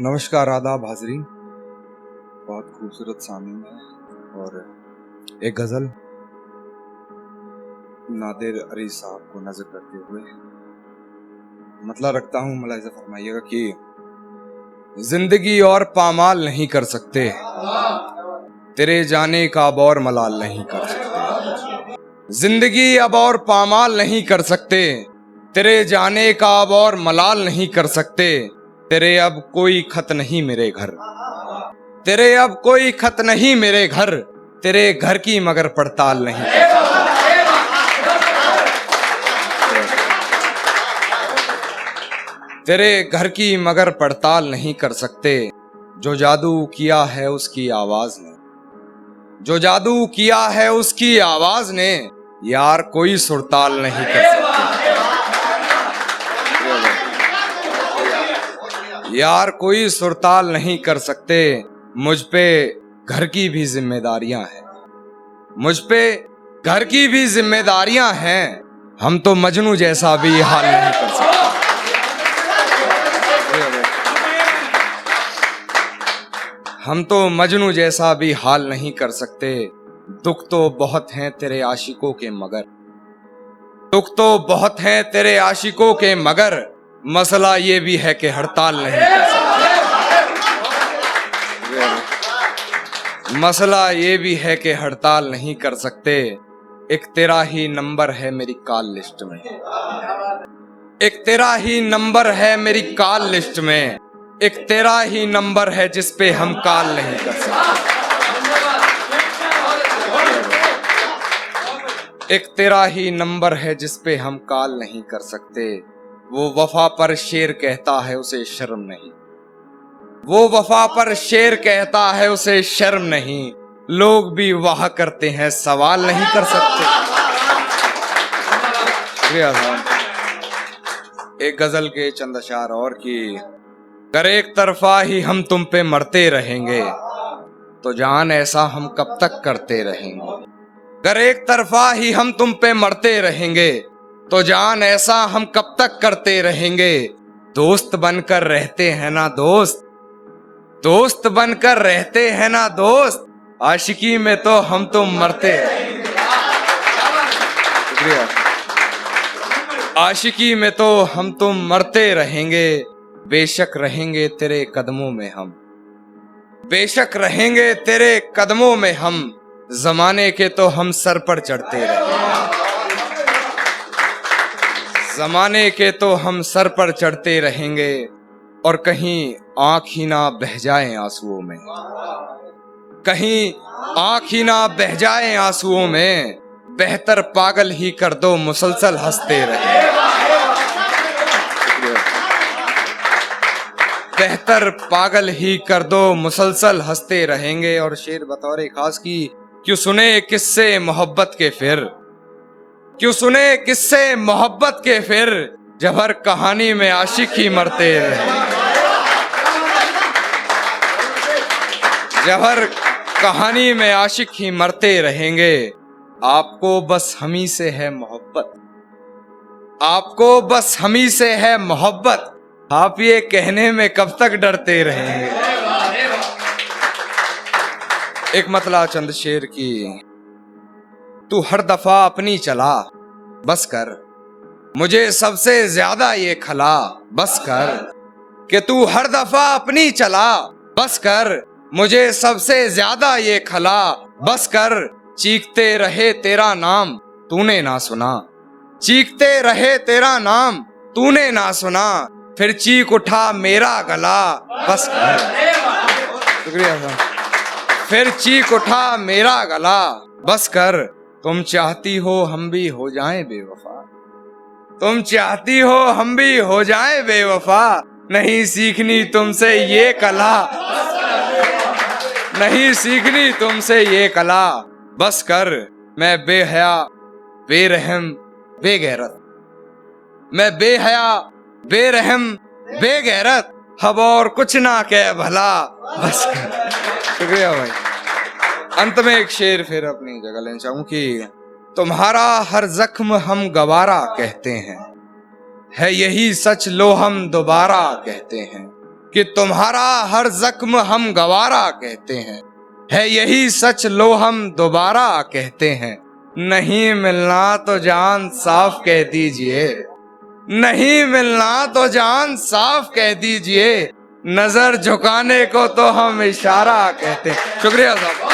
नमस्कार आदाब हाजरीन बहुत खूबसूरत सामीन है और एक गज़ल नादिर अली साहब को नज़र करते हुए मतलब रखता हूँ। मुलायजा फरमाइएगा कि ज़िंदगी और पामाल नहीं कर सकते। तेरे जाने का अब और मलाल नहीं कर सकते। ज़िंदगी अब और पामाल नहीं कर सकते। तेरे जाने का अब और मलाल नहीं कर सकते। तेरे अब कोई खत नहीं मेरे घर। तेरे अब कोई खत नहीं मेरे घर। तेरे घर की मगर पड़ताल नहीं। तेरे घर की मगर पड़ताल नहीं कर सकते। जो जादू किया है उसकी आवाज़ ने। जो जादू किया है उसकी आवाज़ ने, यार कोई सुरताल नहीं कर सकते। यार कोई सुरताल नहीं कर सकते। मुझ पे घर की भी जिम्मेदारियाँ हैं। मुझ पे घर की भी जिम्मेदारियाँ हैं। हम तो मजनू जैसा भी हाल नहीं कर सकते। हम तो मजनू जैसा भी हाल नहीं कर सकते। दुख तो बहुत हैं तेरे आशिकों के मगर। दुख तो बहुत हैं तेरे आशिकों के मगर। मसला ये भी है कि हड़ताल नहीं। कर सकते मसला ये भी है कि हड़ताल नहीं कर सकते। एक तेरा ही नंबर है मेरी कॉल लिस्ट में। एक तेरा ही नंबर है मेरी कॉल लिस्ट में। एक तेरा ही नंबर है जिस पे हम कॉल नहीं कर सकते। एक तेरा ही नंबर है जिस पे हम कॉल नहीं कर सकते। वो वफा पर शेर कहता है, उसे शर्म नहीं। वो वफा पर शेर कहता है, उसे शर्म नहीं। लोग भी वाह करते हैं, सवाल नहीं कर सकते। एक गज़ल के चंद अशार और की, कर एक तरफा ही हम तुम पे मरते रहेंगे तो जान ऐसा हम कब तक करते रहेंगे। कर एक तरफा ही हम तुम पे मरते रहेंगे तो जान ऐसा हम कब तक करते रहेंगे? दोस्त बनकर रहते हैं ना दोस्त। दोस्त बनकर रहते हैं ना दोस्त। आशिकी में तो हम तो मरते आशिकी में तो हम तो मरते रहेंगे। बेशक रहेंगे तेरे कदमों में हम। बेशक रहेंगे तेरे कदमों में हम। जमाने के तो हम सर पर चढ़ते रहे। जमाने के तो हम सर पर चढ़ते रहेंगे और कहीं आँख ही ना बह जाए आंसुओं में। कहीं आँख ही ना बह जाए आंसुओं में, बेहतर पागल ही कर दो मुसलसल हँसते रहे। बेहतर पागल ही कर दो मुसलसल हँसते रहेंगे। और शेर बतौर खास की, क्यों सुने किससे मोहब्बत के फिर? क्यों सुने? किससे? मोहब्बत के फिर जब हर कहानी में आशिक ही मरते रहे जब हर कहानी में आशिक ही मरते रहेंगे। आपको बस हमी से है मोहब्बत। आपको बस हमी से है मोहब्बत। आप ये कहने में कब तक डरते रहेंगे? एक मतला चंद शेर की तू हर दफ़ा अपनी चला। बस कर। मुझे सबसे ज़्यादा ये खला। बस कर। कि तू हर दफ़ा अपनी चला। बस कर। मुझे सबसे ज़्यादा ये खला। बस कर। चीखते रहे तेरा नाम। तूने ना सुना। चीखते रहे तेरा नाम। तूने ना सुना। फिर चीख उठा मेरा गला। बस कर। शुक्रिया फिर चीख उठा मेरा गला। बस कर। तुम चाहती हो हम भी हो जाएँ बेवफा। तुम चाहती हो हम भी हो जाएँ बेवफा। नहीं सीखनी तुमसे ये कला। नहीं सीखनी तुमसे ये कला। बस कर, मैं बेहया, बेरहम, बेगैरत। मैं बेहया, बेरहम, बेगैरत। हब और कुछ ना कह भला। बस कर। शुक्रिया भाई। अंत में एक शेर फिर अपनी जगह लेना चाहूँ कि, तुम्हारा हर जख्म हम गवारा कहते हैं। है यही सच लो हम दोबारा कहते हैं कि तुम्हारा हर जख्म हम गवारा कहते हैं। है यही सच लो हम दोबारा कहते हैं। नहीं मिलना तो जान साफ़ कह दीजिए। नहीं मिलना तो जान साफ़ कह दीजिए। नज़र झुकाने को तो हम इशारा कहते हैं। शुक्रिया साहब।